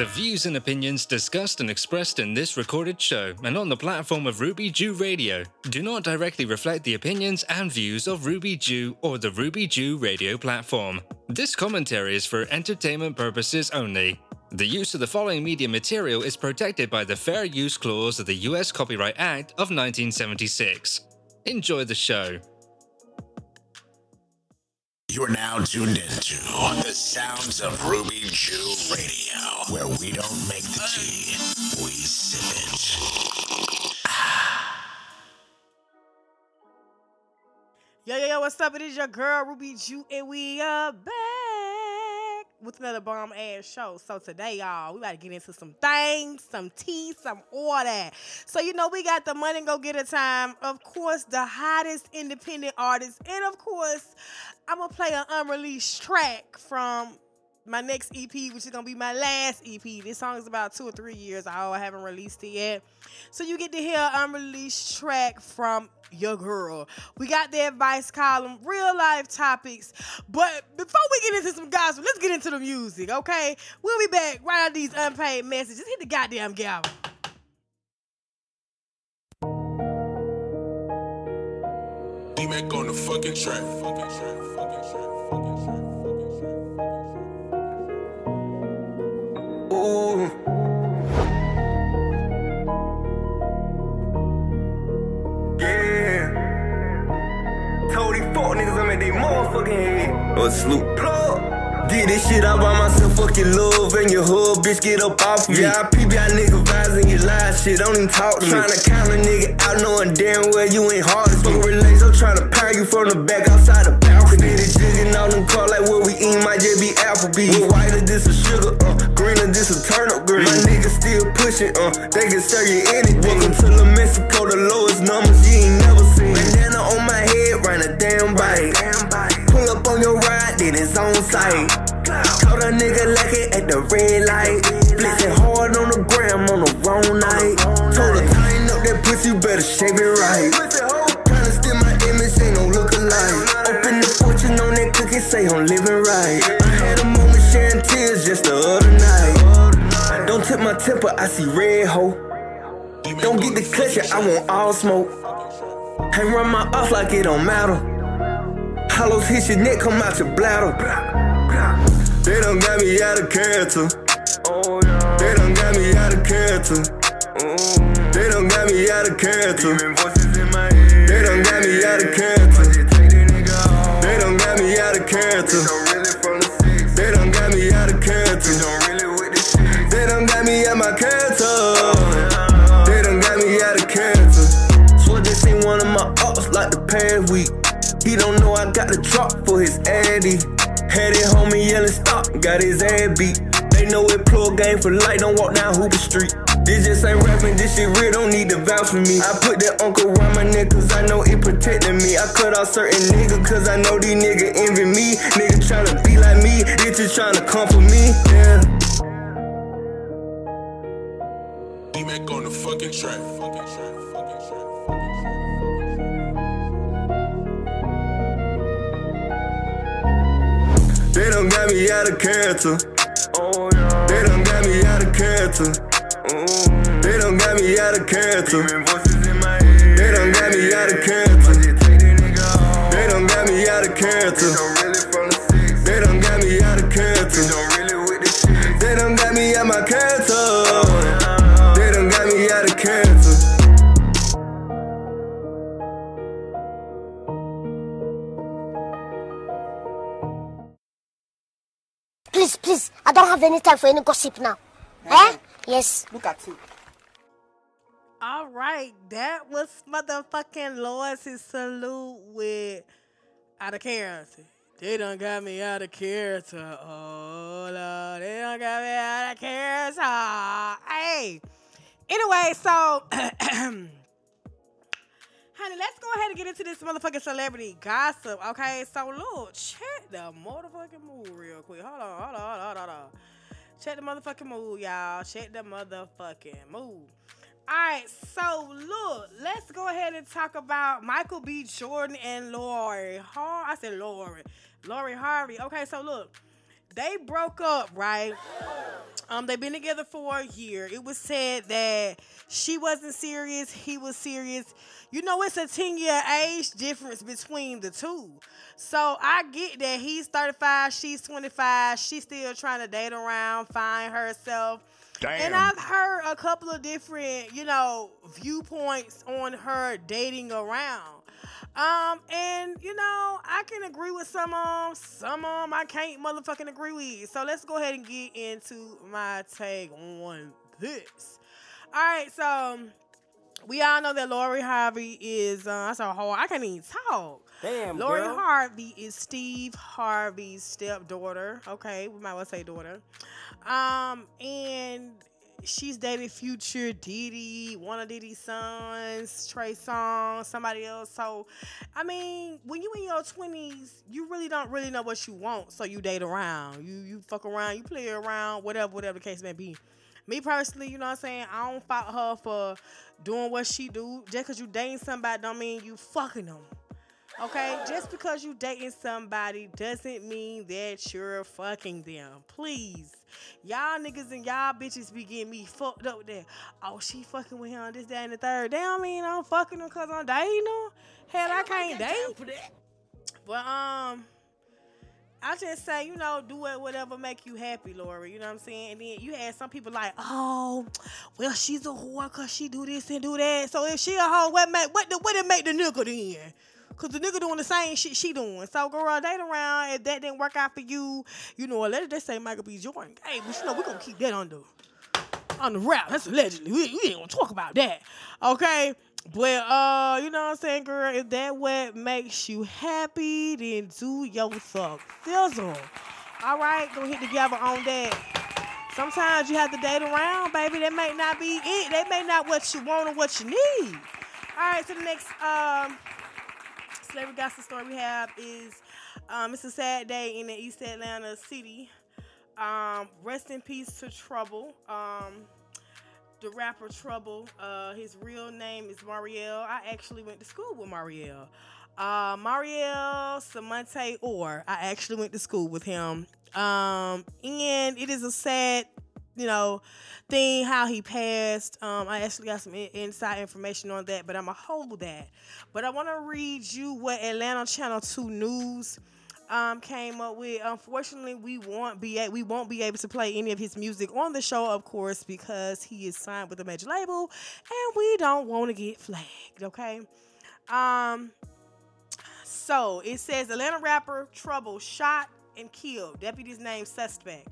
The views and opinions discussed and expressed in this recorded show and on the platform of Ruby Jew Radio do not directly reflect the opinions and views of Ruby Jew or the Ruby Jew Radio platform. This commentary is for entertainment purposes only. The use of the following media material is protected by the Fair Use Clause of the U.S. Copyright Act of 1976. Enjoy the show. You are now tuned into the sounds of Ruby Jew Radio, where we don't make the tea, we sip it. Ah. Yo, yo, yo, what's up? It is your girl, Ruby Jew, and we are back with another bomb ass show. So today, y'all, we about to get into some things, some tea, some all that. So, you know, we got the money go get a time. Of course, the hottest independent artist. And of course, I'm gonna play an unreleased track from my next EP, which is gonna be my last EP. This song is about two or three years old. I haven't released it yet. So you get to hear an unreleased track from your girl. We got the advice column, real life topics. But before we get into some gospel, let's get into the music, okay? We'll be back right after these unpaid messages. Hit the goddamn gavel. D-Mac on the. Fucking track. Fucking track. Fucking track. Motherfucking head. Or sloop plug. Did this shit all by myself, fuck your love and your hood, bitch, get up off me. Yeah, I peep y'all nigga vibes and your lies, shit, don't even talk to me. Tryna count a nigga out, knowing damn well you ain't hard as. Fuck relays, I'm tryna pound you from the back outside the balcony. Steady jigging all them cars like what we eat might just be Applebee's. What whiter, this a sugar, uh, greener, this a turnip green. My niggas still pushing, uh, they can serve you anything. Welcome to La Mexico, site. Caught a nigga like it at the red light. Blitzing hard on the gram on the wrong night. Told her tighten up that pussy, better shape it right. Tryna steal my image, ain't no look alike. Open the fortune on that cookie, say I'm living right. I had a moment sharing tears just the other night. Don't tip my temper, I see red hoe. Don't get the clutcher, I want all smoke. I run my off like it don't matter. Hollows hit your neck, come out your bladder. They done got me out of character. They done got me out of character. They done got me out of character. They done got me out of character. Oh, they done got me out of character. They done got me out of character. They done got me out my character. They done got me out of character. Swear they seen one of my ups like the past week. He don't know I got the drop for his addy. Had it homie yelling stop, got his ass beat. They know it plug game for light, don't walk down Hooper Street. This just ain't rapping, this shit real, don't need to vouch for me. I put that uncle around my neck cause I know it protecting me. I cut out certain niggas cause I know these niggas envy me. Niggas tryna be like me, bitches tryna come for me. Yeah. Got me out of character. They done got me out of character. They done got me out of character. Don't have any time for any gossip now. Eh? Yes. Look at you. All right, that was motherfucking Lois's salute with out of character. They done got me out of character. Oh Lord, they done got me out of character. Hey. Anyway, so honey, let's go ahead and get into this motherfucking celebrity gossip. Okay, so look, check the motherfucking mood real quick. Hold on, hold on, hold on, hold on. Check the motherfucking mood, y'all. Check the motherfucking mood. All right, so look, let's go ahead and talk about Michael B. Jordan and Lori Har. I said Lori, Lori Harvey. Okay, so look, they broke up, right? Um, they've been together for a year. It was said that she wasn't serious, he was serious. You know, it's a 10 year age difference between the two. So I get that he's 35, she's 25, she's still trying to date around, find herself. Damn. And I've heard a couple of different, you know, viewpoints on her dating around. Um, and you know, I can agree with some of them, some of them I can't motherfucking agree with. So let's go ahead and get into my take on this. All right, so we all know that Lori Harvey is. Uh, I saw whole. I can't even talk. Damn, Lori girl. Harvey is Steve Harvey's stepdaughter. Okay, we might well say daughter. Um, and she's dated Future Diddy, one of Diddy's sons, Trey Songz, somebody else. So, I mean, when you in your twenties, you really don't really know what you want, so you date around. You you fuck around, you play around, whatever, whatever the case may be. Me personally, you know what I'm saying? I don't fault her for doing what she do. Just because you dating somebody don't mean you fucking them. Okay, just because you dating somebody doesn't mean that you're fucking them. Please, y'all niggas and y'all bitches be getting me fucked up there. Oh, she fucking with him on this, that, and the third. They don't mean I'm fucking them cause I'm dating them. Hell, I can't date. But um, I just say, you know, do it whatever make you happy, Lori. You know what I'm saying? And then you had some people like, oh, well, she's a whore cause she do this and do that. So if she a whore, what make what the, what it make the nigga then? Cause the nigga doing the same shit she doing. So girl, date around. If that didn't work out for you, you know, let's just say Michael B. Jordan. Hey, but you know, we gonna keep that under on the wrap. That's allegedly. We, we ain't gonna talk about that. Okay. But uh, you know what I'm saying, girl? If that what makes you happy, then do your suck fizzle. All right, go hit together on that. Sometimes you have to date around, baby. That may not be it. That may not what you want or what you need. All right, so the next um celebrity gossip story we have is um, it's a sad day in the East Atlanta city. Um, rest in peace to Trouble. Um, the rapper Trouble. Uh, his real name is Mariel. I actually went to school with Mariel. Uh, Mariel Semonte Orr. I actually went to school with him. Um, and it is a sad, you know, thing how he passed. Um, I actually got some in- inside information on that, but I'm gonna hold that. But I want to read you what Atlanta Channel Two News um, came up with. Unfortunately, we won't be a- we won't be able to play any of his music on the show, of course, because he is signed with a major label, and we don't want to get flagged. Okay. Um. So it says Atlanta rapper Trouble shot and killed. Deputies named suspect.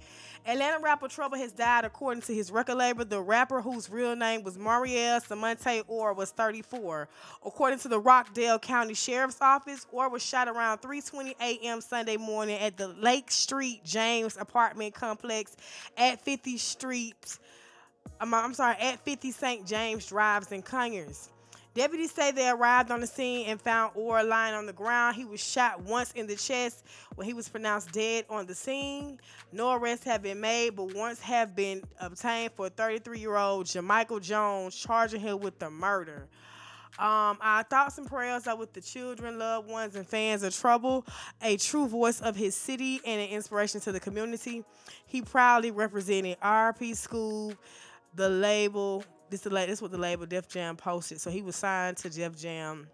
Atlanta rapper Trouble has died according to his record label. The rapper whose real name was Mariel Semonte Orr was 34. According to the Rockdale County Sheriff's Office, Orr was shot around 3:20 a.m. Sunday morning at the Lake Street James apartment complex at 50 Street. I'm, I'm sorry, at 50 St. James Drives in Conyers. Deputies say they arrived on the scene and found Orr lying on the ground. He was shot once in the chest when he was pronounced dead on the scene. No arrests have been made, but warrants have been obtained for 33-year-old Jamichael Jones, charging him with the murder. Um, our thoughts and prayers are with the children, loved ones, and fans of Trouble, a true voice of his city and an inspiration to the community. He proudly represented RP School, the label. This la- this what the label Def Jam posted. So he was signed to Def Jam.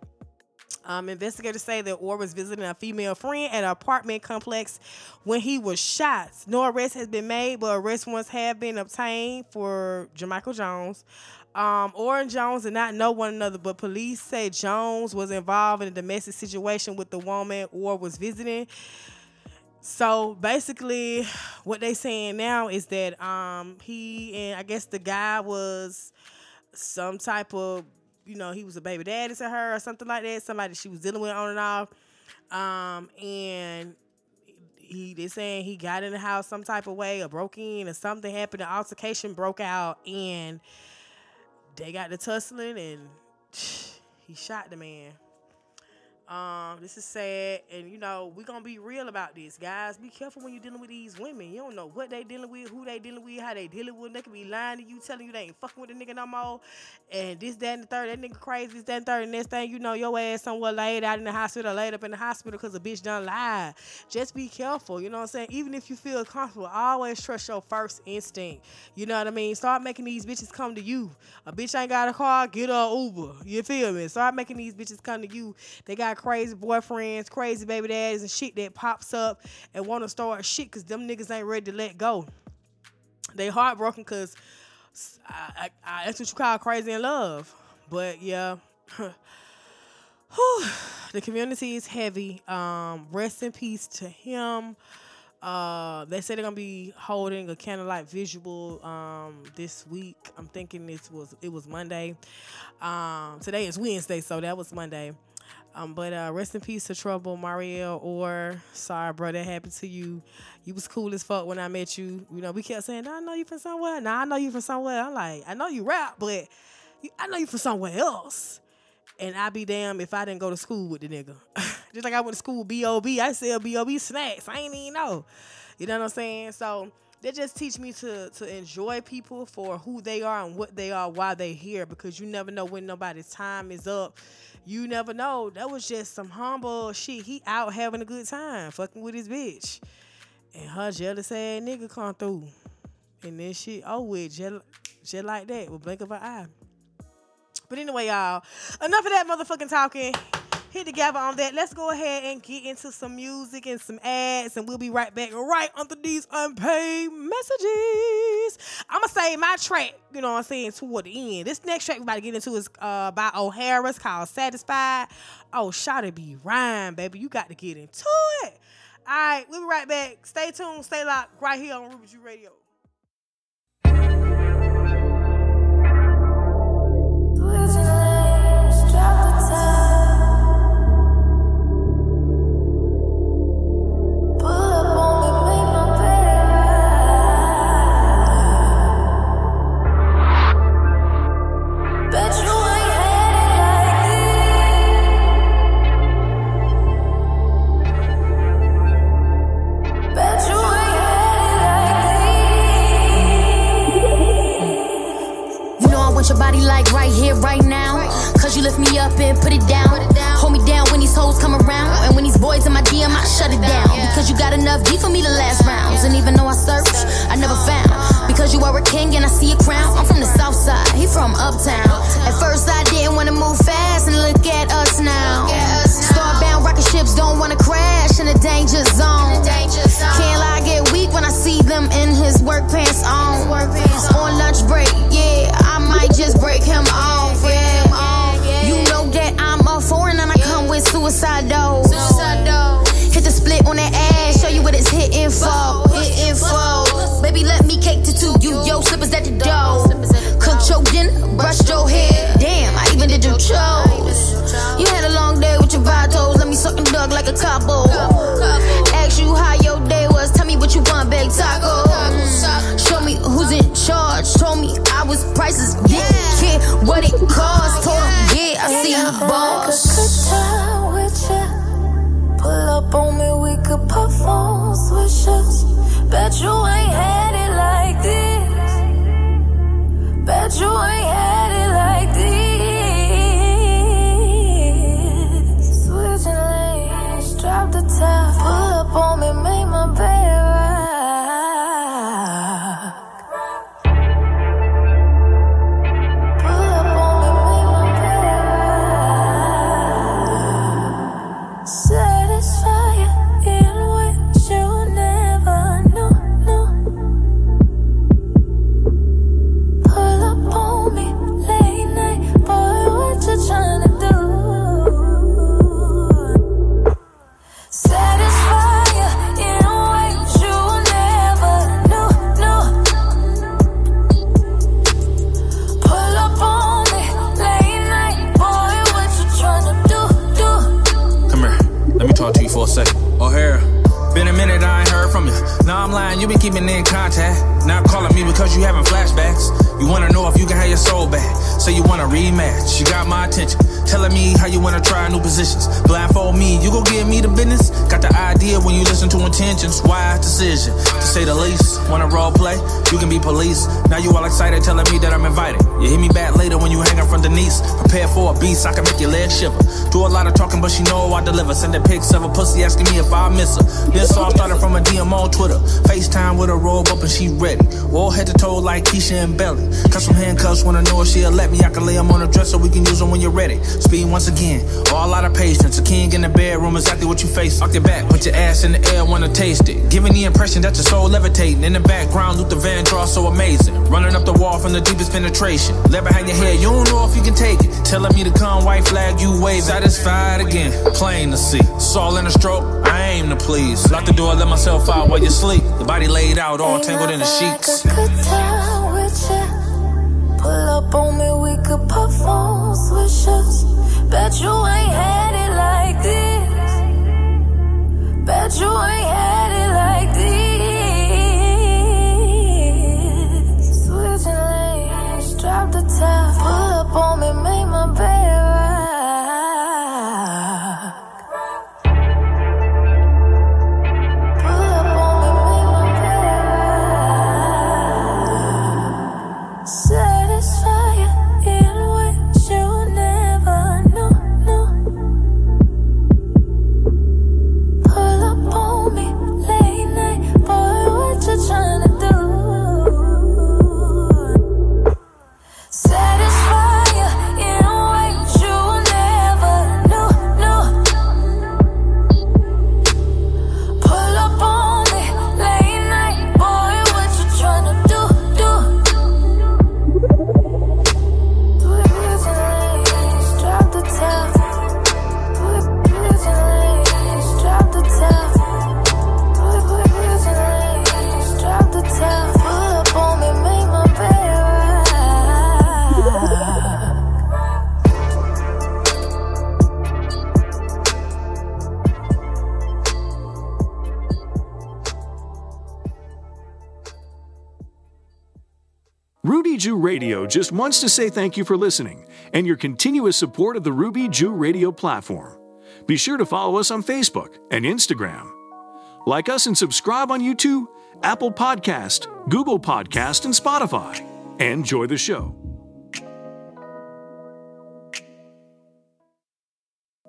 Um, investigators say that Orr was visiting a female friend at an apartment complex when he was shot. No arrest has been made, but arrest warrants have been obtained for Jamichael Jones. Um, Orr and Jones did not know one another, but police say Jones was involved in a domestic situation with the woman Orr was visiting. So basically, what they saying now is that um he and I guess the guy was some type of you know he was a baby daddy to her or something like that. Somebody she was dealing with on and off. Um and he they saying he got in the house some type of way or broke in or something happened. The altercation broke out and they got to tussling and he shot the man. Um, this is sad, and you know we gonna be real about this, guys. Be careful when you're dealing with these women. You don't know what they dealing with, who they dealing with, how they dealing with. Them. They could be lying to you, telling you they ain't fucking with the nigga no more, and this, that, and the third. That nigga crazy, this, that, and third. And next thing you know, your ass somewhere laid out in the hospital, laid up in the hospital because a bitch done lied. Just be careful. You know what I'm saying? Even if you feel comfortable, always trust your first instinct. You know what I mean? Start making these bitches come to you. A bitch ain't got a car, get her Uber. You feel me? Start making these bitches come to you. They got crazy boyfriends, crazy baby daddies, and shit that pops up and want to start shit because them niggas ain't ready to let go. They heartbroken because that's what you call crazy in love. But yeah. Whew. the community is heavy. Um, rest in peace to him. Uh, they said they're gonna be holding a candlelight visual um, this week. I'm thinking this was it was Monday. Um, today is Wednesday, so that was Monday. Um, but uh, rest in peace to Trouble, Mariel, or sorry, bro, that happened to you. You was cool as fuck when I met you. You know, we kept saying, nah, I know you from somewhere. Nah, I know you from somewhere. I'm like, I know you rap, but you, I know you from somewhere else. And I be damn if I didn't go to school with the nigga. Just like I went to school with B.O.B. I sell B.O.B. snacks. I ain't even know. You know what I'm saying? So they just teach me to to enjoy people for who they are and what they are while they here because you never know when nobody's time is up. You never know. That was just some humble shit. He out having a good time, fucking with his bitch. And her jealous ass nigga come through. And then she oh with just, like that, with blink of an eye. But anyway, y'all, enough of that motherfucking talking. Hit together on that. Let's go ahead and get into some music and some ads, and we'll be right back right under these unpaid messages. I'ma say my track, you know what I'm saying, toward the end. This next track we about to get into is uh by O'Hara's called Satisfied. Oh, shot it be rhyme, baby. You got to get into it. All right, we'll be right back. Stay tuned, stay locked, right here on Ruby G Radio. All excited, I can make your legs shiver. Do a lot of talking, but she know I deliver. Send a pics of a pussy asking me if I miss her. This all started from a DM on Twitter. FaceTime with a robe up and she ready. All head to toe like Keisha and Belly. Cut some handcuffs, wanna know if she'll let me. I can lay them on the dresser, we can use them when you're ready. Speed once again, all out of patience. A king in the bedroom, exactly what you face. Fuck your back, put your ass in the air, wanna taste it. Giving the impression that your soul levitating. In the background, Luther Vandross so amazing. Running up the wall from the deepest penetration. Left behind your head, you don't know if you can take it. Telling me to come, white flag, you wave. Satisfied again, plain to see. Soul in a stroke, I aim to please. Lock the door, let myself out while you sleep. Your body laid out, all tangled in the sheets. Like a good time with ya. Pull up on me, we could pop on switches. Bet you ain't had it like this. Bet you ain't had it like this. Radio just wants to say thank you for listening and your continuous support of the Ruby Jew Radio platform. Be sure to follow us on Facebook and Instagram. Like us and subscribe on YouTube, Apple Podcast, Google Podcast, and Spotify. Enjoy the show.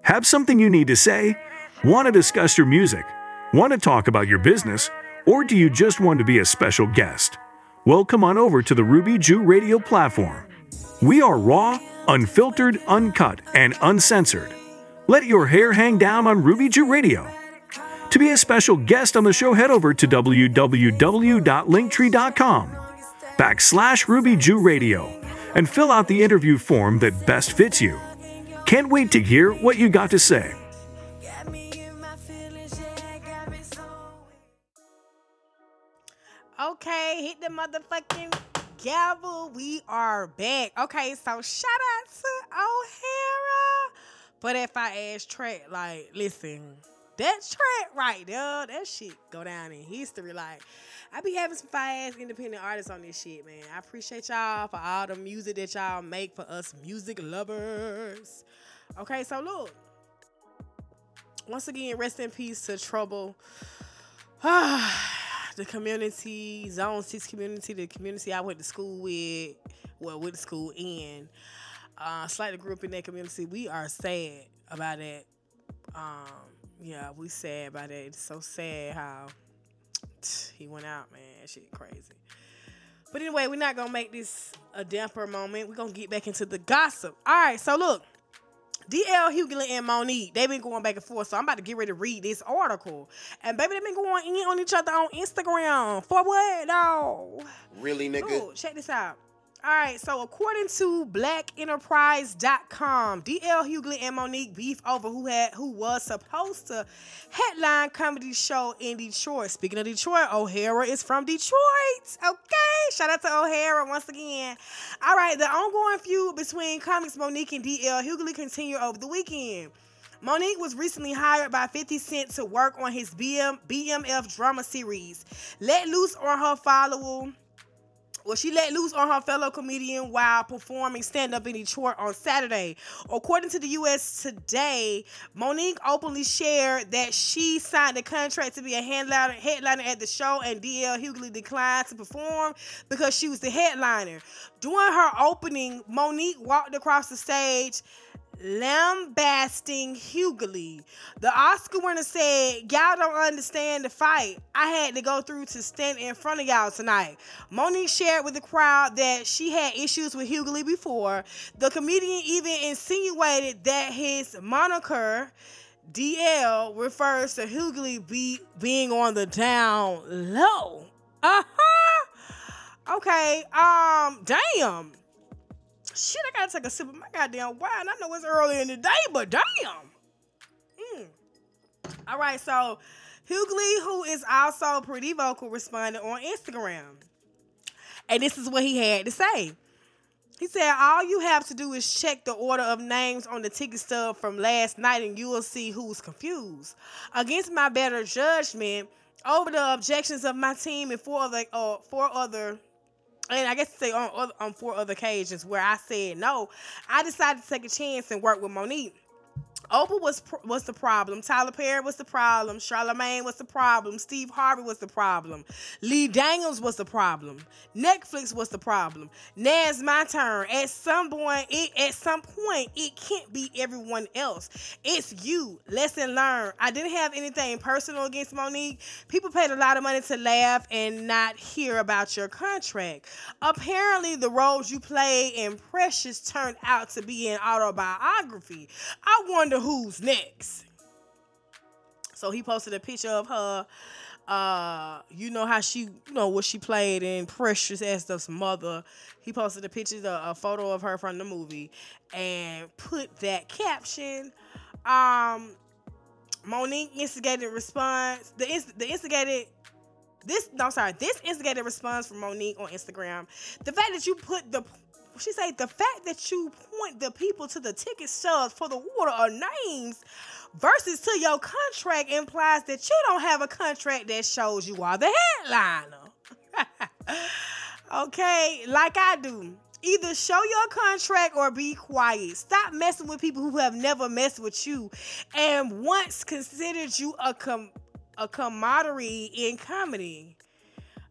Have something you need to say? Want to discuss your music? Want to talk about your business? Or do you just want to be a special guest? Well, come on over to the Ruby Jew Radio platform. We are raw, unfiltered, uncut, and uncensored. Let your hair hang down on Ruby Jew Radio. To be a special guest on the show, head over to www.linktree.com backslash Ruby Jew Radio and fill out the interview form that best fits you. Can't wait to hear what you got to say. Okay, hit the motherfucking gavel. We are back. Okay, so shout out to O'Hara for that fire ass track. Like, listen, that track right there, that shit go down in history. Like, I be having some fire ass independent artists on this shit, man. I appreciate y'all for all the music that y'all make for us music lovers. Okay, so look. Once again, rest in peace to Trouble. Ah. The community, Zone 6 community, the community I went to school with, well, went to school in, uh, slightly grew up in that community. We are sad about that. Um, yeah, we sad about that. It's so sad how he went out, man. That shit crazy. But anyway, we're not gonna make this a damper moment. We're gonna get back into the gossip. All right, so look. DL Hughley and Monique, they've been going back and forth. So I'm about to get ready to read this article. And baby, they've been going in on each other on Instagram. For what? No. Really, nigga? Ooh, check this out. All right, so according to blackenterprise.com, DL Hughley and Monique beef over who had who was supposed to headline comedy show in Detroit. Speaking of Detroit, O'Hara is from Detroit. Okay, shout out to O'Hara once again. All right, the ongoing feud between comics Monique and DL Hughley continued over the weekend. Monique was recently hired by 50 Cent to work on his BM, BMF drama series. Let loose on her follower. Well, she let loose on her fellow comedian while performing stand up in Detroit on Saturday. According to the US Today, Monique openly shared that she signed a contract to be a headliner, headliner at the show, and DL Hughley declined to perform because she was the headliner. During her opening, Monique walked across the stage lambasting Hughley. The Oscar winner said, Y'all don't understand the fight I had to go through to stand in front of y'all tonight. Monique shared with the crowd that she had issues with Hughley before. The comedian even insinuated that his moniker, DL, refers to Hughley be, being on the down low. Uh huh. Okay, um, damn. Shit, I gotta take a sip of my goddamn wine. I know it's early in the day, but damn. Mm. All right, so Hughley, who is also pretty vocal, responded on Instagram. And this is what he had to say. He said, All you have to do is check the order of names on the ticket stub from last night and you will see who's confused. Against my better judgment, over the objections of my team and four other uh, four other and I guess to say on on four other occasions where I said no, I decided to take a chance and work with Monique. Oprah was was the problem. Tyler Perry was the problem. Charlemagne was the problem. Steve Harvey was the problem. Lee Daniels was the problem. Netflix was the problem. Now it's my turn. At some point, it at some point it can't be everyone else. It's you. Lesson learned. I didn't have anything personal against Monique. People paid a lot of money to laugh and not hear about your contract. Apparently, the roles you played in Precious turned out to be an autobiography. I wonder who's next. So he posted a picture of her. Uh, you know how she, you know what she played in Precious as the mother. He posted a picture, a, a photo of her from the movie, and put that caption. Um, Monique instigated response. The the instigated this no sorry this instigated response from Monique on Instagram. The fact that you put the she said the fact that you point the people to the ticket stubs for the order of names versus to your contract implies that you don't have a contract that shows you are the headliner. okay, like I do. Either show your contract or be quiet. Stop messing with people who have never messed with you and once considered you a com- a commodity in comedy.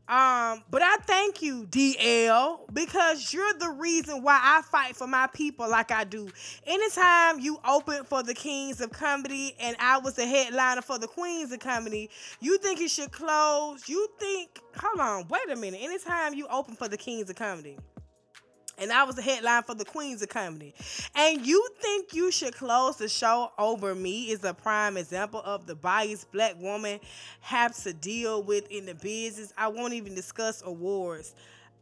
Um, but I thank you, DL, because you're the reason why I fight for my people like I do. Anytime you open for the Kings of Comedy and I was the headliner for the Queens of Comedy, you think it should close. You think, hold on, wait a minute. Anytime you open for the Kings of Comedy, and I was the headline for the Queens of Comedy. And you think you should close the show over me is a prime example of the bias black woman have to deal with in the business. I won't even discuss awards.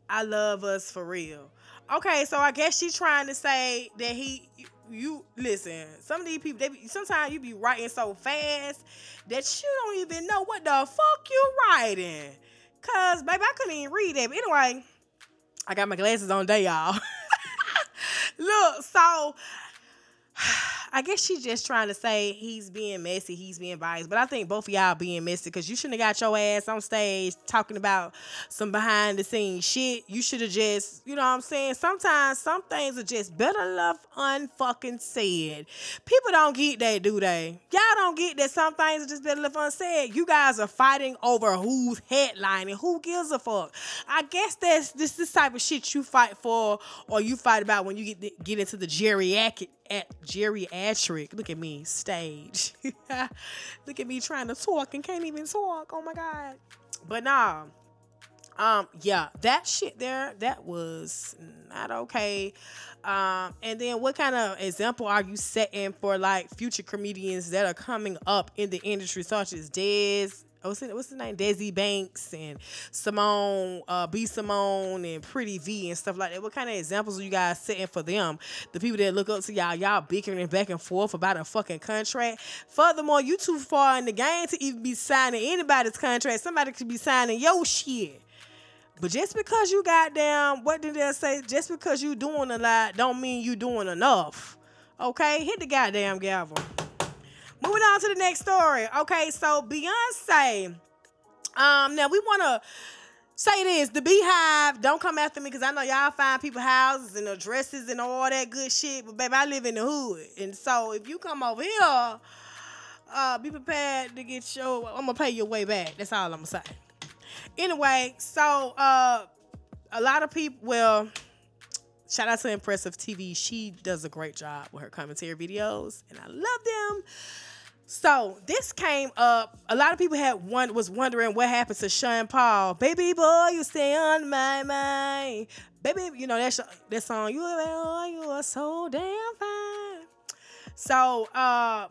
I love us for real. Okay, so I guess she's trying to say that he you listen, some of these people they be, sometimes you be writing so fast that you don't even know what the fuck you're writing. Cause baby, I couldn't even read it. But anyway, I got my glasses on day, y'all. Look, so I guess she's just trying to say he's being messy, he's being biased. But I think both of y'all being messy because you shouldn't have got your ass on stage talking about some behind the scenes shit. You should have just, you know what I'm saying? Sometimes some things are just better left unfucking said. People don't get that, do they? Y'all don't get that some things are just better left unsaid. You guys are fighting over who's headlining. Who gives a fuck? I guess that's this this type of shit you fight for or you fight about when you get get into the geriatric at geriatric. Look at me, stage. Look at me trying to talk and can't even talk. Oh my god. But nah. Um, yeah, that shit there, that was not okay. Um, and then what kind of example are you setting for like future comedians that are coming up in the industry, such as Dez, what's his, what's name? Desi Banks and Simone, uh, B Simone and Pretty Vee and stuff like that. What kind of examples are you guys setting for them? The people that look up to y'all, y'all bickering back and forth about a fucking contract. Furthermore, you too far in the game to even be signing anybody's contract. Somebody could be signing your shit. But just because you got down, what did they say? Just because you doing a lot don't mean you doing enough. Okay? Hit the goddamn gavel. Moving on to the next story. Okay, so Beyonce. Um, now we want to say this: the BeyHive. Don't come after me because I know y'all find people houses and addresses and all that good shit. But baby, I live in the hood, and so if you come over here, uh, be prepared to get your. I'm gonna pay your way back. That's all I'm gonna say. Anyway, so uh, a lot of people. Well, shout out to Impressive TV. She does a great job with her commentary videos, and I love them. So this came up. A lot of people had one was wondering what happened to Sean Paul. Baby boy, you stay on my mind. Baby, you know that that song. You are you are so damn fine. So uh,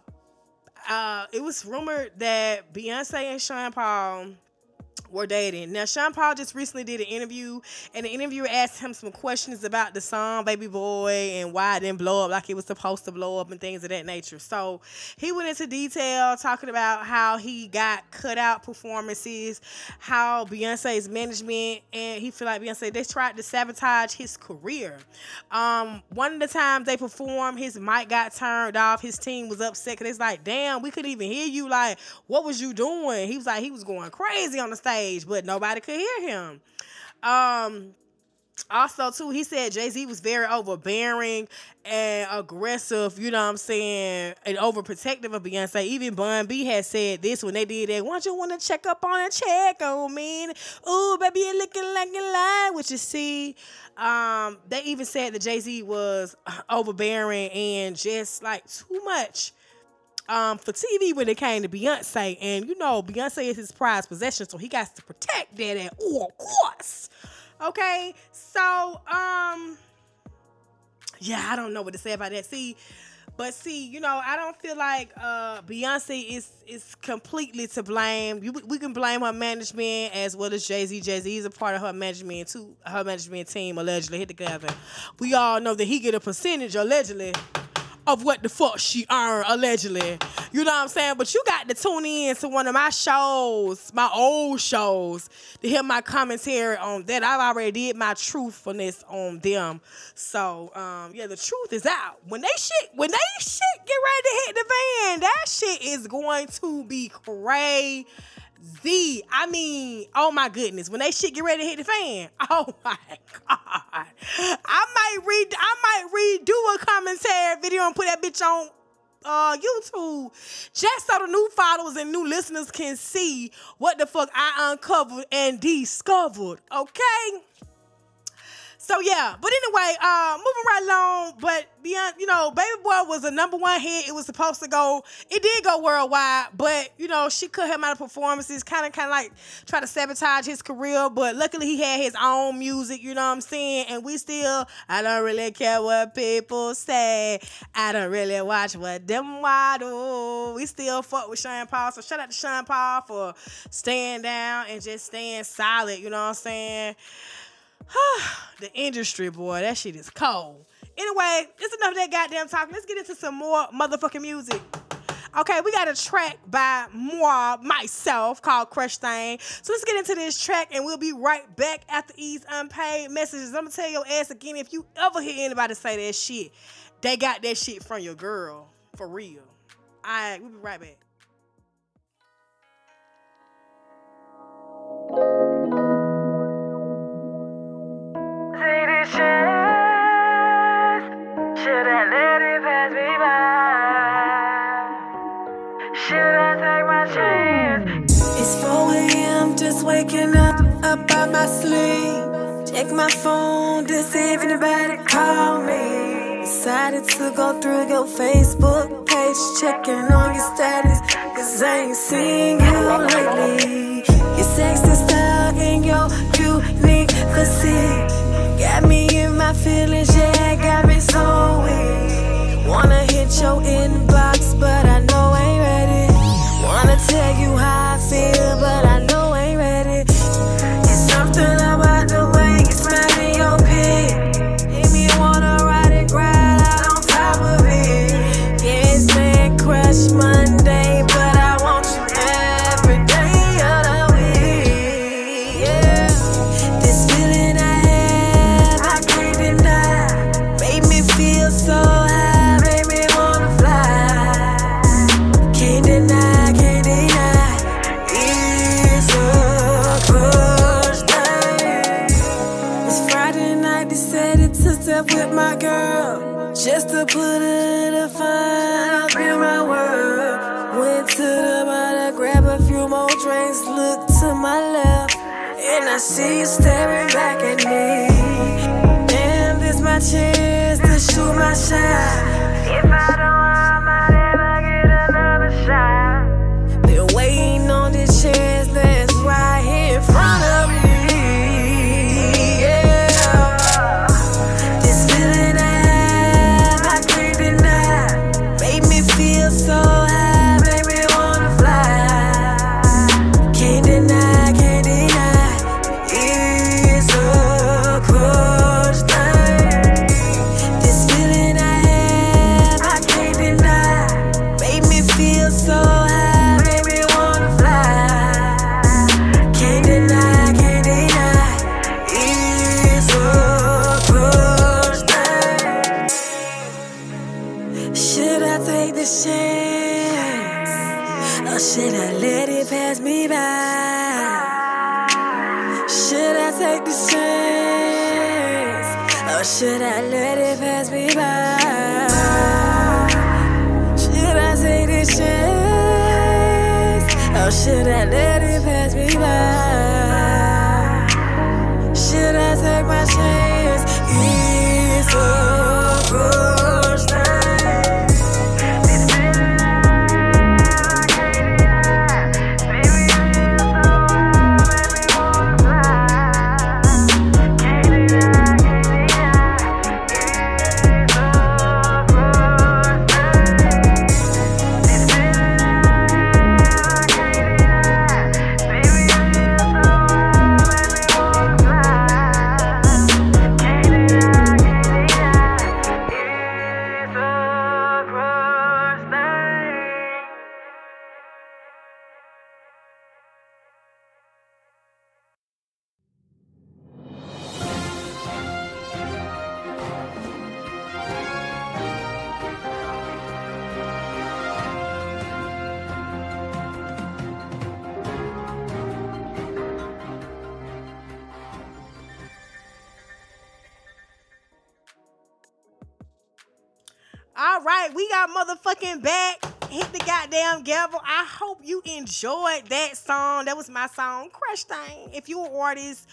uh, it was rumored that Beyonce and Sean Paul were dating. Now, Sean Paul just recently did an interview, and the interviewer asked him some questions about the song Baby Boy and why it didn't blow up like it was supposed to blow up and things of that nature. So he went into detail talking about how he got cut out performances, how Beyonce's management and he feel like Beyonce they tried to sabotage his career. Um, one of the times they performed, his mic got turned off. His team was upset because it's like, damn, we couldn't even hear you. Like, what was you doing? He was like, he was going crazy on the stage, but nobody could hear him. Um, also, too, he said Jay Z was very overbearing and aggressive, you know what I'm saying, and overprotective of Beyonce. Even Bun B had said this when they did that. Why don't you want to check up on a check on me? Ooh, baby, you're looking like a lie. Which you see, um, they even said that Jay Z was overbearing and just like too much um, for TV when it came to Beyonce. And you know, Beyonce is his prized possession, so he got to protect that at all costs. Okay, so um, yeah, I don't know what to say about that. See, but see, you know, I don't feel like uh Beyonce is is completely to blame. You, we can blame her management as well as Jay Z. Jay Z is a part of her management too. Her management team allegedly hit together. We all know that he get a percentage allegedly of what the fuck she earned allegedly. You know what I'm saying? But you got to tune in to one of my shows, my old shows, to hear my commentary on that. I've already did my truthfulness on them. So um, yeah, the truth is out. When they shit, when they shit get ready to hit the van, that shit is going to be crazy. Z, I mean, oh my goodness, when they shit get ready to hit the fan, oh my god, I might read, I might redo a commentary video and put that bitch on uh YouTube just so the new followers and new listeners can see what the fuck I uncovered and discovered. Okay. So yeah, but anyway, uh, moving right along. But beyond, you know, Baby Boy was a number one hit. It was supposed to go. It did go worldwide, but you know, she cut him out of performances, kind of, kind of like try to sabotage his career. But luckily, he had his own music. You know what I'm saying? And we still, I don't really care what people say. I don't really watch what them do. We still fuck with Sean Paul. So shout out to Sean Paul for staying down and just staying solid. You know what I'm saying? the industry, boy, that shit is cold. Anyway, it's enough of that goddamn talk. Let's get into some more motherfucking music. Okay, we got a track by moi, myself, called Crush Thing. So let's get into this track and we'll be right back after these unpaid messages. I'm gonna tell your ass again if you ever hear anybody say that shit, they got that shit from your girl. For real. Alright, we'll be right back. My phone to see if anybody call me. Decided to go through your Facebook page, checking on your status. Cause I ain't seen you lately. Your sexy style and your unique physique. Got me in my feelings, yeah, got me so weak. Wanna hit your inbox, but I know I ain't ready. Wanna tell you how let it pass me by? Should I take my chance? It's goddamn gavel. I hope you enjoyed that song. That was my song, Crush Thing. If you're an artist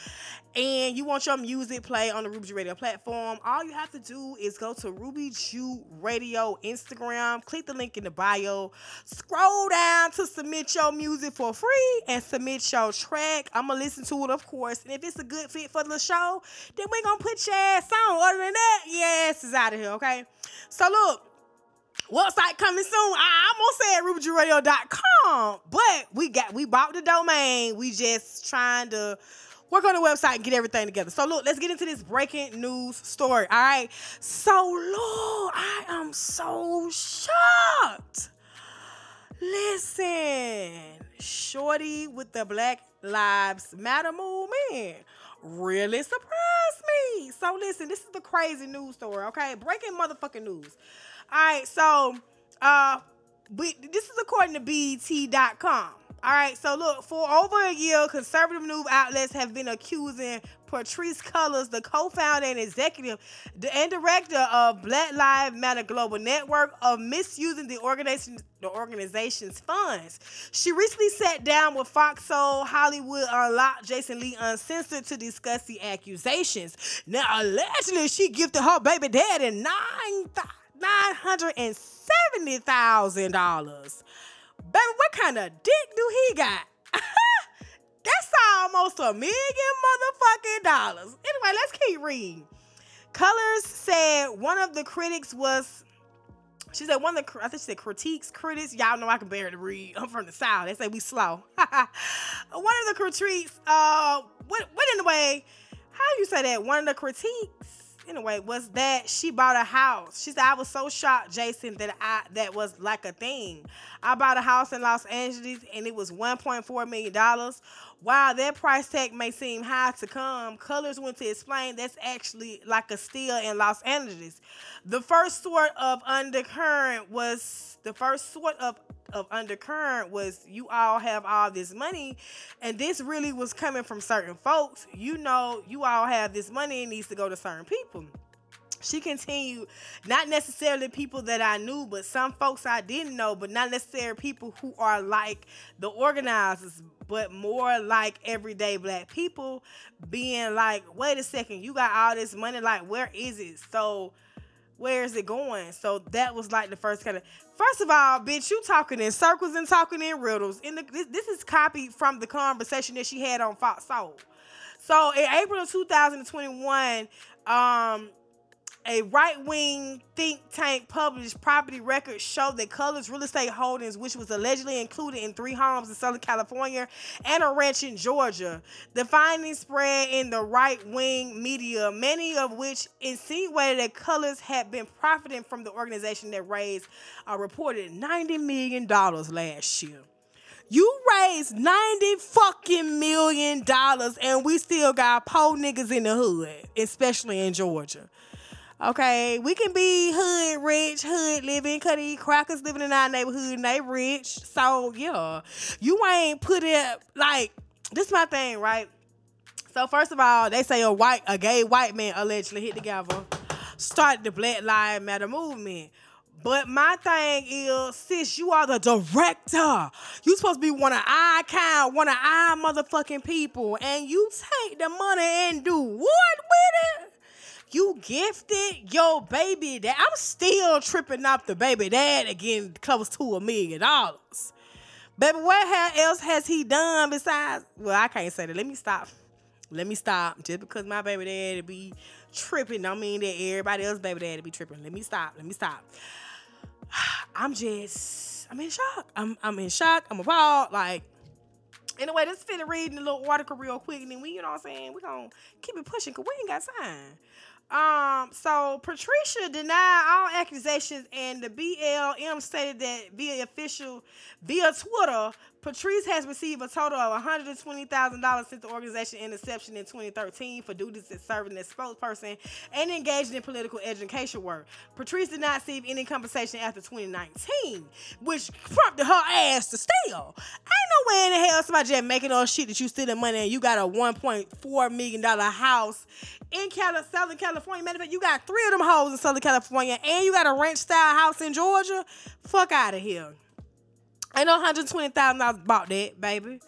and you want your music play on the Ruby Juu Radio platform, all you have to do is go to Ruby Juu Radio Instagram, click the link in the bio, scroll down to submit your music for free and submit your track. I'm gonna listen to it, of course. And if it's a good fit for the show, then we're gonna put your ass on. Other than that, yes, is out of here, okay? So look, website coming soon. I almost said rubyjewradio.com, but we got we bought the domain. We just trying to work on the website and get everything together. So look, let's get into this breaking news story. All right. So Lord, I am so shocked. Listen, Shorty with the Black Lives Matter movement really surprised me. So listen, this is the crazy news story, okay? Breaking motherfucking news. All right, so uh this is according to BET.com. All right, so look, for over a year, conservative news outlets have been accusing Patrisse Cullors, the co-founder and executive and director of Black Lives Matter Global Network, of misusing the organization the organization's funds. She recently sat down with Fox Soul, Hollywood Unlocked, Jason Lee Uncensored to discuss the accusations. Now, allegedly, she gifted her baby daddy nine thousand dollars. Baby, what kind of dick do he got? That's almost a million motherfucking dollars. Anyway, let's keep reading. Cullors said one of the critics was. She said one of the I think she said critiques critics. Y'all know I can barely read. I'm from the south. They say we slow. one of the critiques. Uh, what what in the way? How you say that? One of the critiques anyway, was that she bought a house. She said, I was so shocked, Jason, that I that was like a thing. I bought a house in Los Angeles and it was $1.4 million. While that price tag may seem high to come, Cullors went to explain that's actually like a steal in Los Angeles. The first sort of undercurrent was the first sort of of undercurrent was you all have all this money and this really was coming from certain folks. You know you all have this money it needs to go to certain people. She continued, not necessarily people that I knew, but some folks I didn't know, but not necessarily people who are like the organizers, but more like everyday black people being like, wait a second, you got all this money, like, where is it? So, where is it going? So that was like the first kind of. First of all, bitch, you talking in circles and talking in riddles. The this, this is copied from the conversation that she had on Fox Soul. So in April of 2021, um, a right wing think tank published property records show that Cullors Real Estate Holdings, which was allegedly included in three homes in Southern California and a ranch in Georgia, the findings spread in the right wing media, many of which insinuated that Cullors had been profiting from the organization that raised a reported $90 million last year. You raised 90 fucking million dollars and we still got poor niggas in the hood, especially in Georgia. Okay, we can be hood rich, hood living, these crackers living in our neighborhood and they rich. So yeah, you ain't put it like this. Is my thing, right? So first of all, they say a white, a gay white man allegedly hit together, started the Black Lives Matter movement. But my thing is, sis, you are the director. You supposed to be one of our kind, one of our motherfucking people, and you take the money and do what with it? You gifted your baby dad. I'm still tripping off the baby dad again, close to a million dollars. Baby, what else has he done besides? Well, I can't say that. Let me stop. Let me stop. Just because my baby dad be tripping, don't mean that everybody else baby dad be tripping. Let me stop. Let me stop. I'm just, I'm in shock. I'm, I'm in shock. I'm appalled. Like, anyway, let's finish reading the little article real quick, and then we, you know what I'm saying, we gonna keep it pushing because we ain't got time. Um, so Patricia denied all accusations, and the BLM stated that via official via Twitter Patrisse has received a total of $120,000 since the organization inception in 2013 for duties as serving as spokesperson and engaging in political education work. Patrisse did not receive any compensation after 2019, which prompted her ass to steal. Ain't no way in the hell somebody just making all shit that you stealing money and you got a $1.4 million house in Southern California. Matter of fact, you got three of them hoes in Southern California and you got a ranch style house in Georgia. Fuck out of here. Ain't no hundred twenty thousand dollars bought that, baby.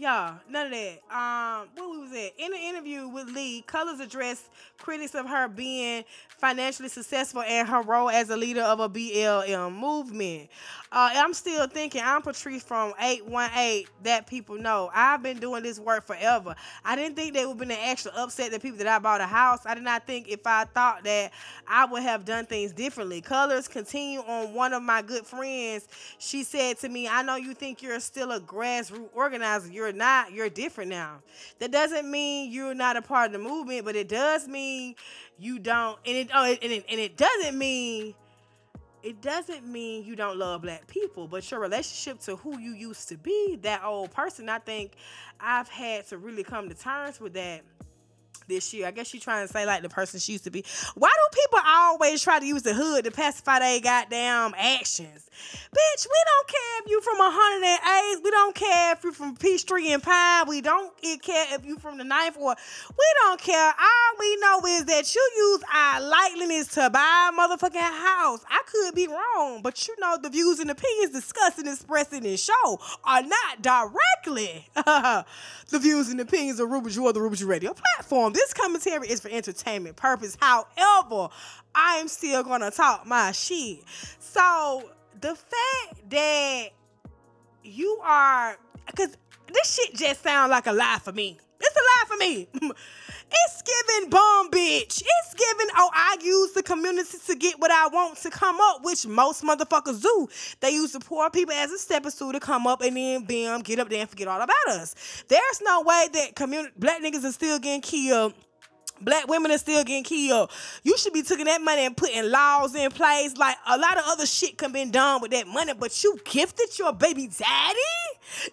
Y'all, none of that. Um, what was at in an interview with Lee, Cullors addressed critics of her being financially successful and her role as a leader of a BLM movement. Uh, I'm still thinking I'm Patrisse from 818 that people know. I've been doing this work forever. I didn't think they would be an actual upset the people that I bought a house. I did not think if I thought that I would have done things differently. Cullors continue on one of my good friends. She said to me, I know you think you're still a grassroots organizer. You're not. You're different now. That doesn't mean you're not a part of the movement, but it does mean you don't. And it oh, and it, and it doesn't mean it doesn't mean you don't love black people, but your relationship to who you used to be, that old person. I think I've had to really come to terms with that this year. I guess she's trying to say like the person she used to be. Why do people always try to use the hood to pacify their goddamn actions? Bitch, we don't care if you from 108. We don't care if you're from Peachtree and Pine. We don't care if you from the ninth or we don't care. All we know is that you use our likeliness to buy a motherfucking house. I could be wrong, but you know the views and opinions discussed and expressed in this show are not directly the views and opinions of Ruby or the Ruby Radio platform. This commentary is for entertainment purpose. However, I am still gonna talk my shit. So the fact that you are because this shit just sounds like a lie for me. For me. it's giving bomb bitch. It's giving, oh, I use the community to get what I want to come up, which most motherfuckers do. They use the poor people as a stepping stool to come up and then bam, get up there and forget all about us. There's no way that community black niggas are still getting killed Black women are still getting killed. You should be taking that money and putting laws in place. Like a lot of other shit can be done with that money, but you gifted your baby daddy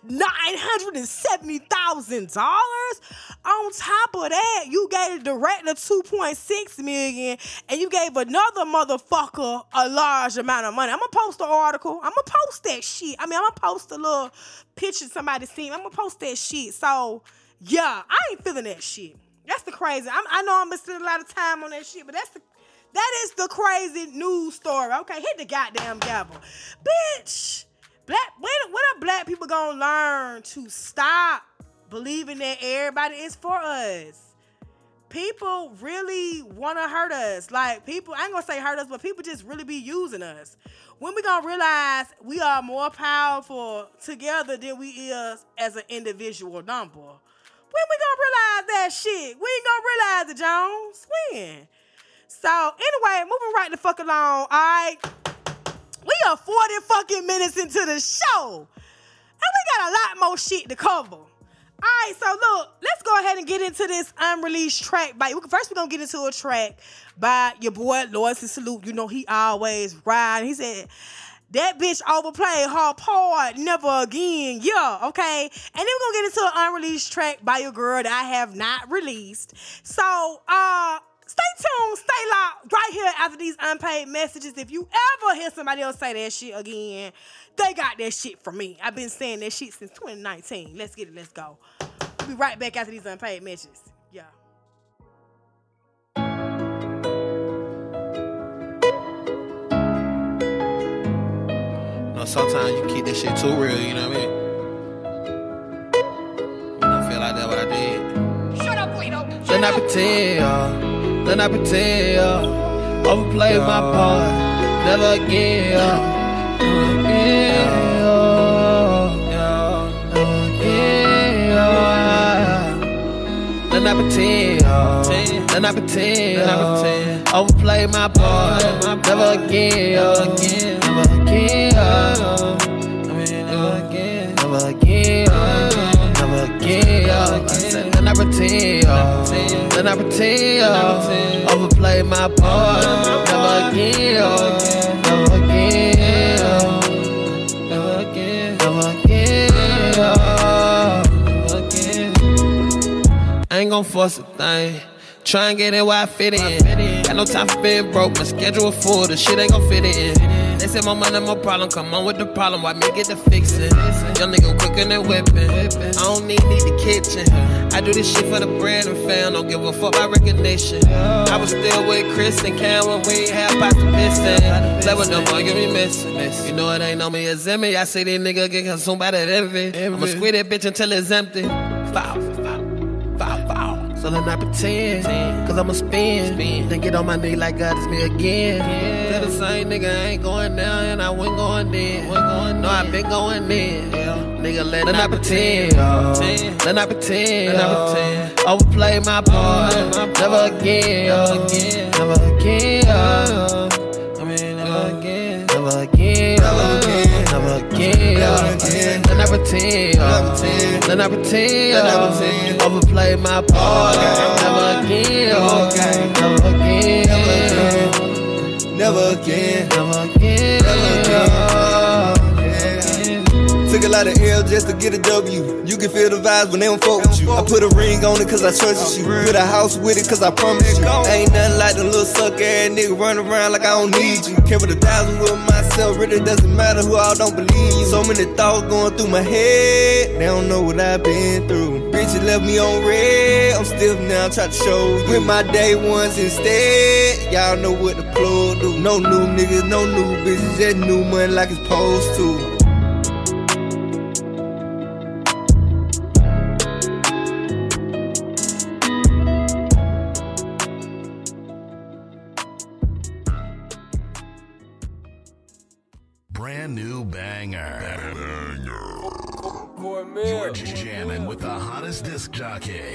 nine hundred and seventy thousand dollars. On top of that, you gave the director two point six million, and you gave another motherfucker a large amount of money. I'm gonna post the article. I'm gonna post that shit. I mean, I'm gonna post a little picture somebody seen. I'm gonna post that shit. So yeah, I ain't feeling that shit. That's the crazy. I'm, i know I'm gonna spend a lot of time on that shit, but that's the That is the crazy news story. Okay, hit the goddamn gavel. Bitch, black when, when are black people gonna learn to stop believing that everybody is for us? People really wanna hurt us. Like people, I ain't gonna say hurt us, but people just really be using us. When we gonna realize we are more powerful together than we is as an individual number? When we gonna realize that shit? We ain't gonna realize it, Jones. When? So anyway, moving right the fuck along. All right, we are 40 fucking minutes into the show, and we got a lot more shit to cover. All right, so look, let's go ahead and get into this unreleased track. By first, we're gonna get into a track by your boy Lois and Salute. You know he always ride. He said. That bitch overplayed her part, never again. Yeah, okay. And then we're gonna get into an unreleased track by your girl that I have not released. So, uh, stay tuned, stay locked right here after these unpaid messages. If you ever hear somebody else say that shit again, they got that shit from me. I've been saying that shit since 2019. Let's get it, let's go. We'll be right back after these unpaid messages. Know, sometimes you keep that shit too real, you know what I mean? You don't feel like that what I did. Shut up, Guido. Then I pretend, uh, then I pretend, uh, overplay my part, never again, uh, never again, uh, never again, uh. Then I pretend, uh, then I pretend, uh, overplay my part, never again, uh, never again, uh, never again, never again, uh, never again, uh. Then I pretend, uh, then I pretend, uh, overplay my part, never again, uh, never again, uh, never again, never again, uh, never again. I ain't gon' force a thing. Try and get in where I fit in. Got no time for being broke. My schedule full. The shit ain't gon' fit it in. They say my money, my problem. Come on with the problem. Why me get the fixin'? Young nigga quicker than whipping. I don't need need the kitchen. I do this shit for the brand and fam. Don't give a fuck about recognition. I was still with Chris and Cam when we had pop the piston. Play with them, boy, you be missing. You know it ain't on me, it's in me. I see these niggas get consumed by that envy. I'ma squeeze that bitch until it's empty. Foul. So then I pretend, cause I'ma spin. Then get on my knee like God is me again. Tell the same nigga I ain't going down and I wasn't going in. No, I been going in. Nigga, let I pretend. Let I pretend. Overplay my part. Never again. Never again. I mean, never again. Never again. Never again. Never again. Then I pretend. Then I pretend. Overplay my part. Never again. Never again. Never again. Never again. Took a lot of L just to get a W. You can feel the vibes when they don't fuck with you. I put a ring on it cause I trusted you. Put a house with it cause I promised you. Ain't nothing like the little suck ass nigga running around like I don't need you. Care with a thousand with myself, really doesn't matter who I don't believe. So many thoughts going through my head, they don't know what I've been through. Bitches left me on red, I'm still now try to show you. With my day ones instead, y'all know what the plug do. No new niggas, no new bitches, just new money like it's supposed to. Jockey.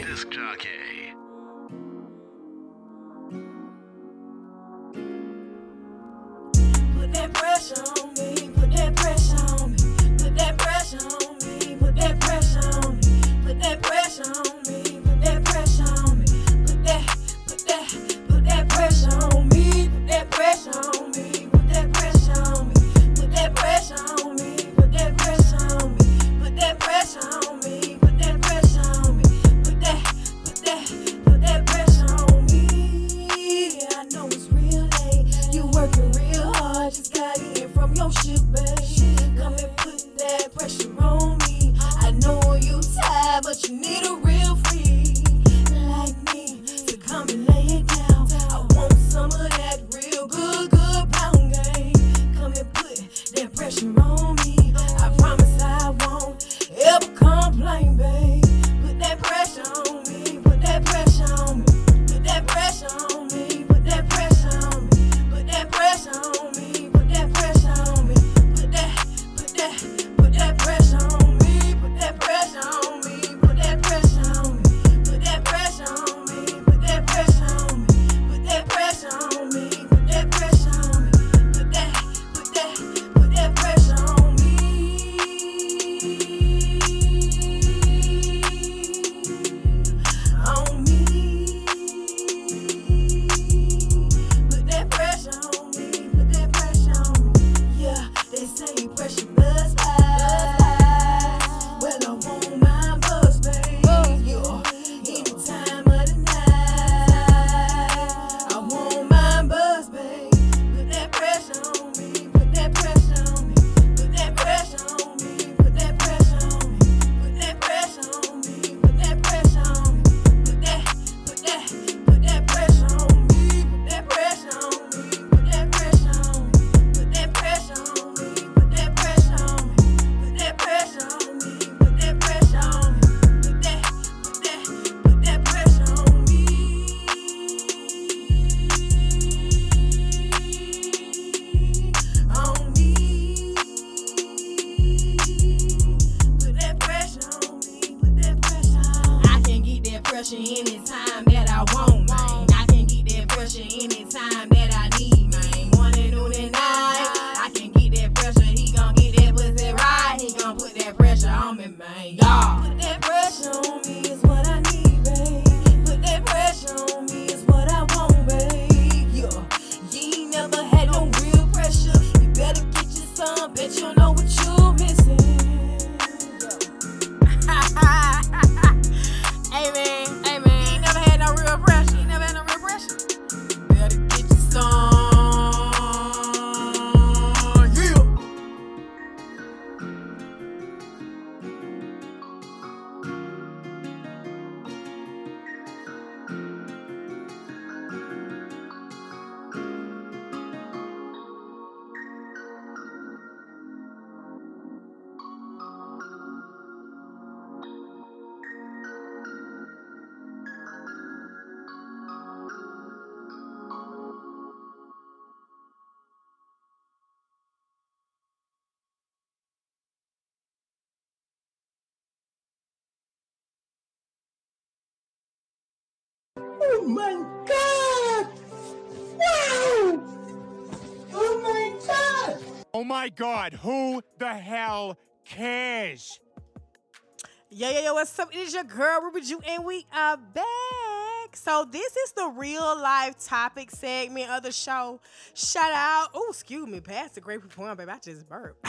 Oh my god, who the hell cares? Yeah, yeah, yeah. What's up? It is your girl, Ruby Juu, and we are back. So, this is the real life topic segment of the show. Shout out. Oh, excuse me. Pass the great performance, baby. I just burped.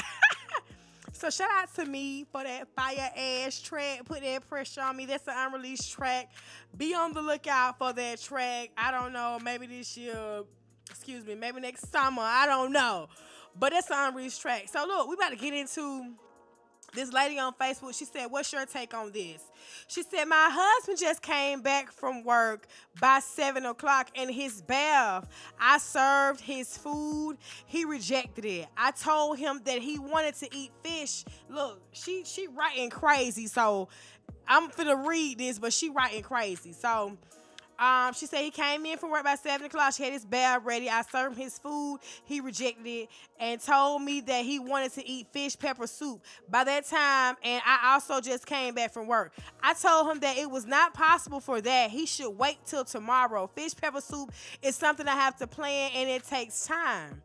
so, shout out to me for that fire ass track. Put that pressure on me. That's an unreleased track. Be on the lookout for that track. I don't know. Maybe this year. Excuse me. Maybe next summer. I don't know. But it's an unreleased track. So, look, we about to get into this lady on Facebook, she said, What's your take on this? She said, My husband just came back from work by seven o'clock in his bath. I served his food. He rejected it. I told him that he wanted to eat fish. Look, she she writing crazy. So I'm finna read this, but she writing crazy. So um, she said he came in from work by seven o'clock. She had his bag ready. I served him his food. He rejected it and told me that he wanted to eat fish pepper soup. By that time, and I also just came back from work. I told him that it was not possible for that. He should wait till tomorrow. Fish pepper soup is something I have to plan and it takes time.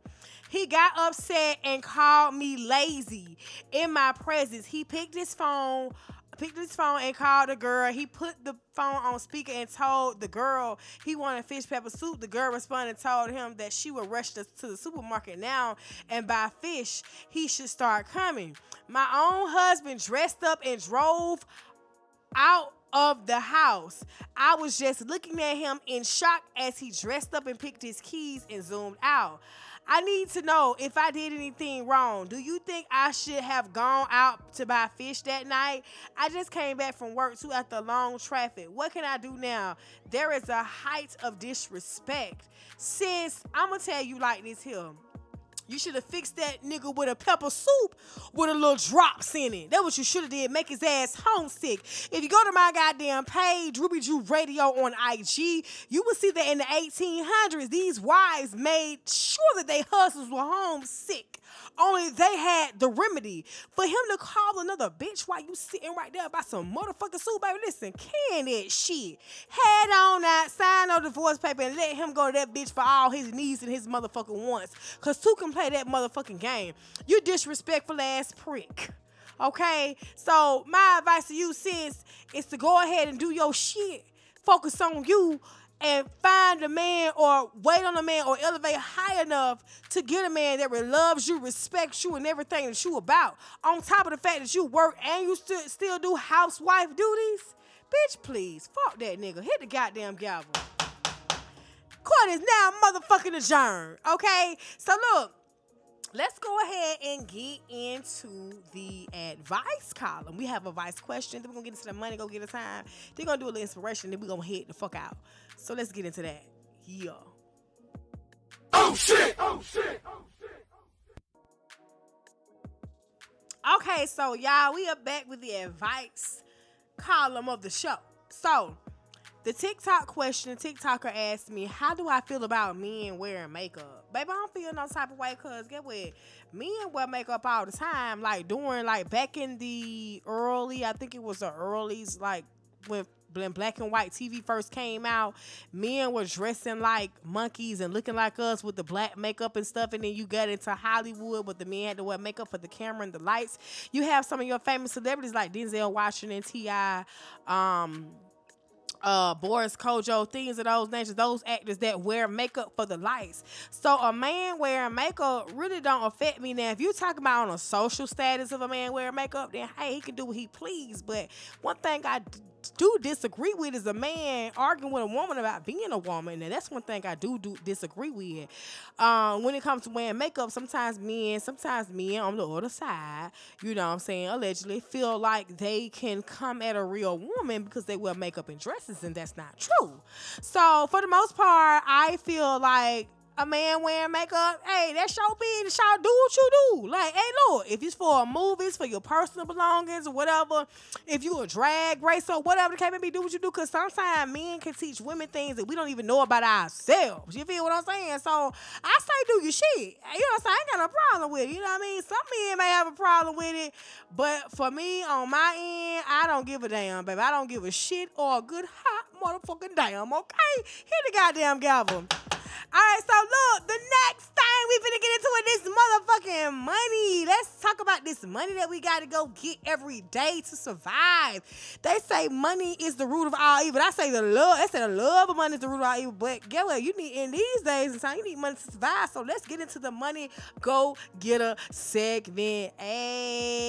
He got upset and called me lazy in my presence. He picked his phone picked his phone and called the girl. He put the phone on speaker and told the girl he wanted fish pepper soup. The girl responded told him that she would rush to the supermarket now and buy fish. He should start coming. My own husband dressed up and drove out of the house. I was just looking at him in shock as he dressed up and picked his keys and zoomed out. I need to know if I did anything wrong. Do you think I should have gone out to buy fish that night? I just came back from work too after long traffic. What can I do now? There is a height of disrespect. Sis, I'm gonna tell you like this here. You should have fixed that nigga with a pepper soup with a little drops in it. That's what you should have did. Make his ass homesick. If you go to my goddamn page, Ruby Juu Radio on IG, you will see that in the 1800s, these wives made sure that their husbands were homesick. Only they had the remedy. For him to call another bitch while you sitting right there by some motherfucking soup, baby, listen, can that shit. Head on out, sign on divorce paper, and let him go to that bitch for all his needs and his motherfucking wants. Cause two can play that motherfucking game. You disrespectful ass prick. Okay? So my advice to you, sis, is to go ahead and do your shit. Focus on you and find a man or wait on a man or elevate high enough to get a man that loves you, respects you, and everything that you about. On top of the fact that you work and you still still do housewife duties, bitch, please fuck that nigga. Hit the goddamn gavel. Court is now motherfucking adjourned. Okay, so look let's go ahead and get into the advice column. We have a advice question. Then we're gonna get into the money, go get a time. Then we're gonna do a little inspiration. Then we're gonna hit the fuck out. So let's get into that. Yeah. Oh, oh shit! Oh shit! Oh shit! Okay, so y'all, we are back with the advice column of the show. So the TikTok question, the TikToker asked me, How do I feel about men wearing makeup? Baby, I don't feel no type of way because get what? Men wear makeup all the time. Like during like back in the early, I think it was the earlys, like when black and white TV first came out, men were dressing like monkeys and looking like us with the black makeup and stuff. And then you got into Hollywood, but the men had to wear makeup for the camera and the lights. You have some of your famous celebrities like Denzel Washington, T.I., um, uh Boris Kodjoe, things of those natures, those actors that wear makeup for the lights. So a man wearing makeup really don't affect me. Now, if you talk about on a social status of a man wearing makeup, then hey, he can do what he please. But one thing I do disagree with is a man arguing with a woman about being a woman, and that's one thing I do do disagree with. Um, when it comes to wearing makeup, sometimes men, sometimes men on the other side, you know what I'm saying, allegedly feel like they can come at a real woman because they wear makeup and dresses, and that's not true. So for the most part, I feel like a man wearing makeup, hey, that's your business. Y'all do what you do. Like, hey, look, if it's for a for your personal belongings or whatever. If you a drag racer or whatever the case may be, do what you do. Cause sometimes men can teach women things that we don't even know about ourselves. You feel what I'm saying? So I say do your shit. You know what I'm saying? I ain't got no problem with it. You know what I mean? Some men may have a problem with it, but for me, on my end, I don't give a damn, baby. I don't give a shit or a good hot motherfucking damn, okay? Hit the goddamn gavel. All right, so look, the next thing we finna get into is this motherfucking money. Let's talk about this money that we gotta go get every day to survive. They say money is the root of all evil. I say the love, they say the love of money is the root of all evil. But get what? You need in these days and time, you need money to survive. So let's get into the money go getter segment. Hey,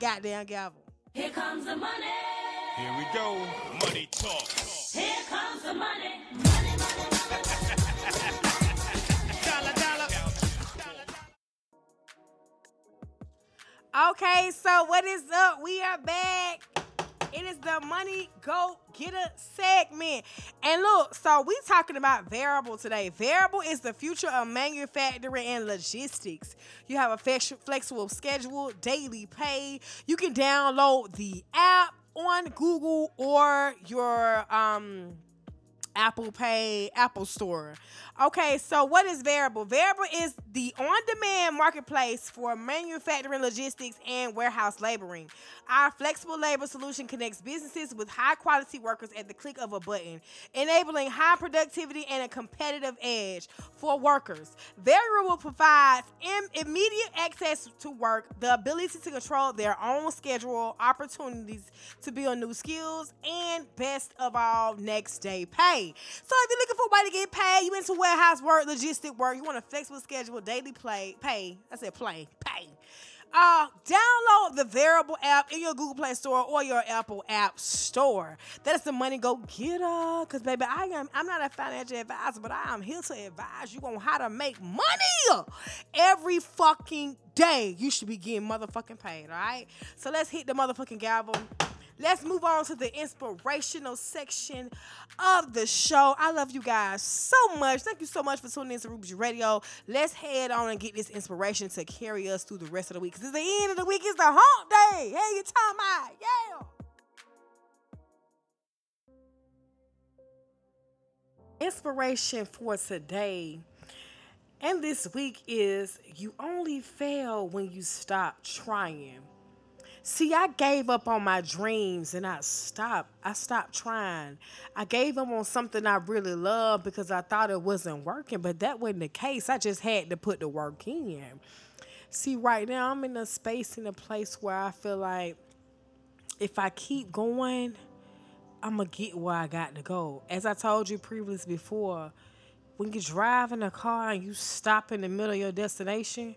goddamn gavel. Here comes the money. Here we go. Money talk. Here comes the money. Okay, so what is up? We are back. It is the money go get a segment. And look, so we talking about Veryable today. Veryable is the future of manufacturing and logistics. You have a flex- flexible schedule, daily pay. You can download the app on Google or your um Apple Pay, Apple Store. Okay, so what is Veryable? Veryable is the on demand marketplace for manufacturing, logistics, and warehouse laboring. Our flexible labor solution connects businesses with high quality workers at the click of a button, enabling high productivity and a competitive edge for workers. Veryable provides im- immediate access to work, the ability to control their own schedule, opportunities to build new skills, and best of all, next day pay. So if you're looking for a way to get paid, you into warehouse work, logistic work, you want a flexible schedule, daily play, pay. I said play, pay. Uh, download the Veryable app in your Google Play Store or your Apple App Store. That is the money go get getter. Cause baby, I am I'm not a financial advisor, but I am here to advise you on how to make money every fucking day. You should be getting motherfucking paid, all right? So let's hit the motherfucking gavel. Let's move on to the inspirational section of the show. I love you guys so much. Thank you so much for tuning in to Ruby Radio. Let's head on and get this inspiration to carry us through the rest of the week. Because it's the end of the week. It's the hump day. Hey, you talking about? Yeah. Inspiration for today and this week is you only fail when you stop trying. See, I gave up on my dreams and I stopped. I stopped trying. I gave up on something I really loved because I thought it wasn't working, but that wasn't the case. I just had to put the work in. See, right now I'm in a space in a place where I feel like if I keep going, I'm gonna get where I got to go. As I told you previously before, when you drive in a car and you stop in the middle of your destination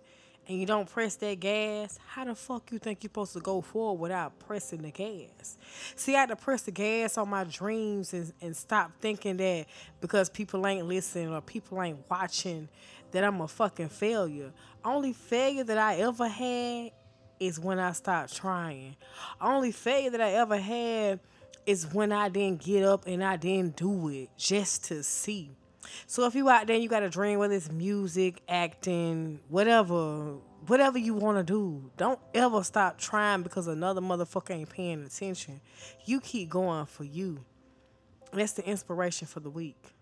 and you don't press that gas, how the fuck you think you're supposed to go forward without pressing the gas? See, I had to press the gas on my dreams and, and stop thinking that because people ain't listening or people ain't watching that I'm a fucking failure. Only failure that I ever had is when I stopped trying. Only failure that I ever had is when I didn't get up and I didn't do it just to see. So if you out there you got a dream, whether it's music, acting, whatever, whatever you want to do, don't ever stop trying because another motherfucker ain't paying attention. You keep going for you. That's the inspiration for the week.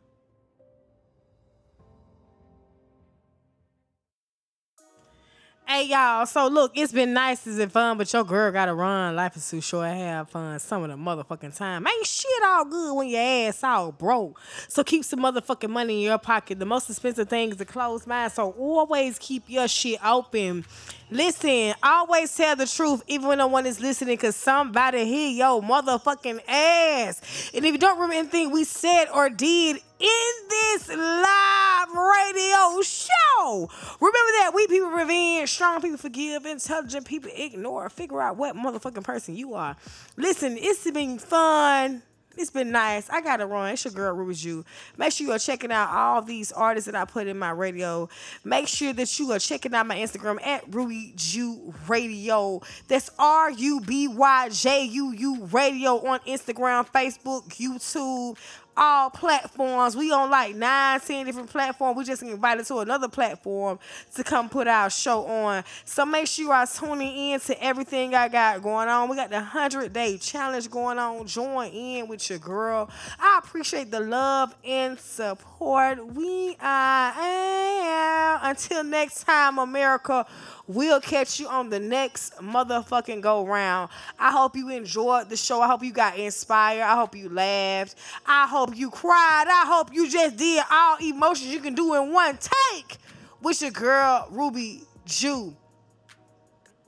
Hey y'all, so look, it's been nice, been fun, but your girl gotta run. Life is too short. Have fun some of the motherfucking time. Ain't shit all good when your ass all broke. So keep some motherfucking money in your pocket. The most expensive thing is a closed mind. So always keep your shit open. Listen, always tell the truth, even when no one is listening, cause somebody hear your motherfucking ass. And if you don't remember anything we said or did in this live radio show, remember that we people revenge, strong people forgive, intelligent people ignore. Figure out what motherfucking person you are. Listen, it's been fun. It's been nice. I gotta run. It's your girl Ruby Juu. Make sure you are checking out all these artists that I put in my radio. Make sure that you are checking out my Instagram at Ruby Juu Radio. That's R U B Y J U U Radio on Instagram, Facebook, YouTube, all platforms. We on like nine, ten different platforms. We just invited to another platform to come put our show on. So make sure you are tuning in to everything I got going on. We got the 100 day challenge going on. Join in with your girl. I appreciate the love and support. We are out. until next time, America. We'll catch you on the next motherfucking go round. I hope you enjoyed the show. I hope you got inspired. I hope you laughed. I hope you cried. I hope you just did all emotions you can do in one take with your girl, Ruby Juu.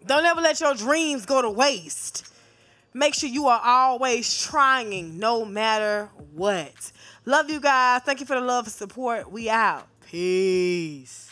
Don't ever let your dreams go to waste. Make sure you are always trying no matter what. Love you guys. Thank you for the love and support. We out. Peace.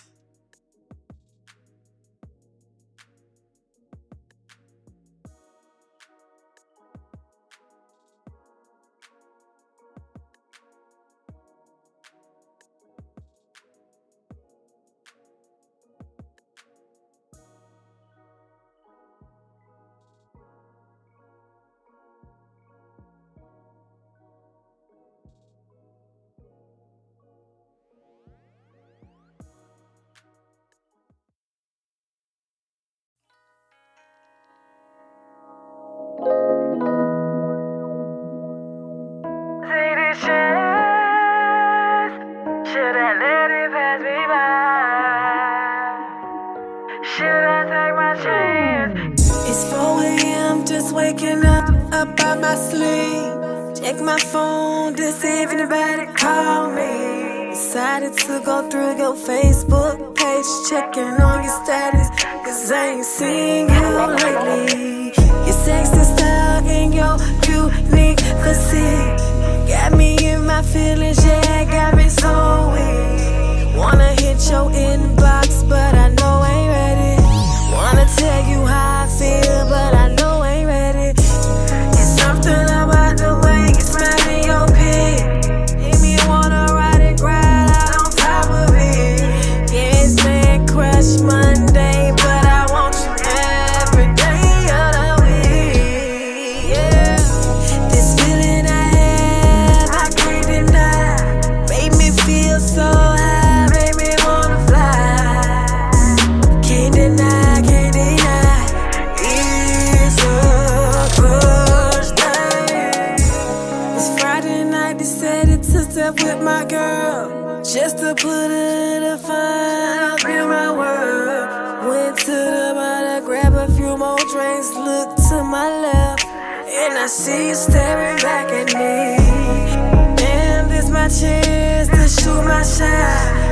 To go through your Facebook page, checking on your status. Cause I ain't seen you lately. Your sexy style and your unique physique. Got me in my feelings, yeah, got me so weak. Wanna hit your inbox, but I you staring back at me. Damn, this my chance to shoot my shot.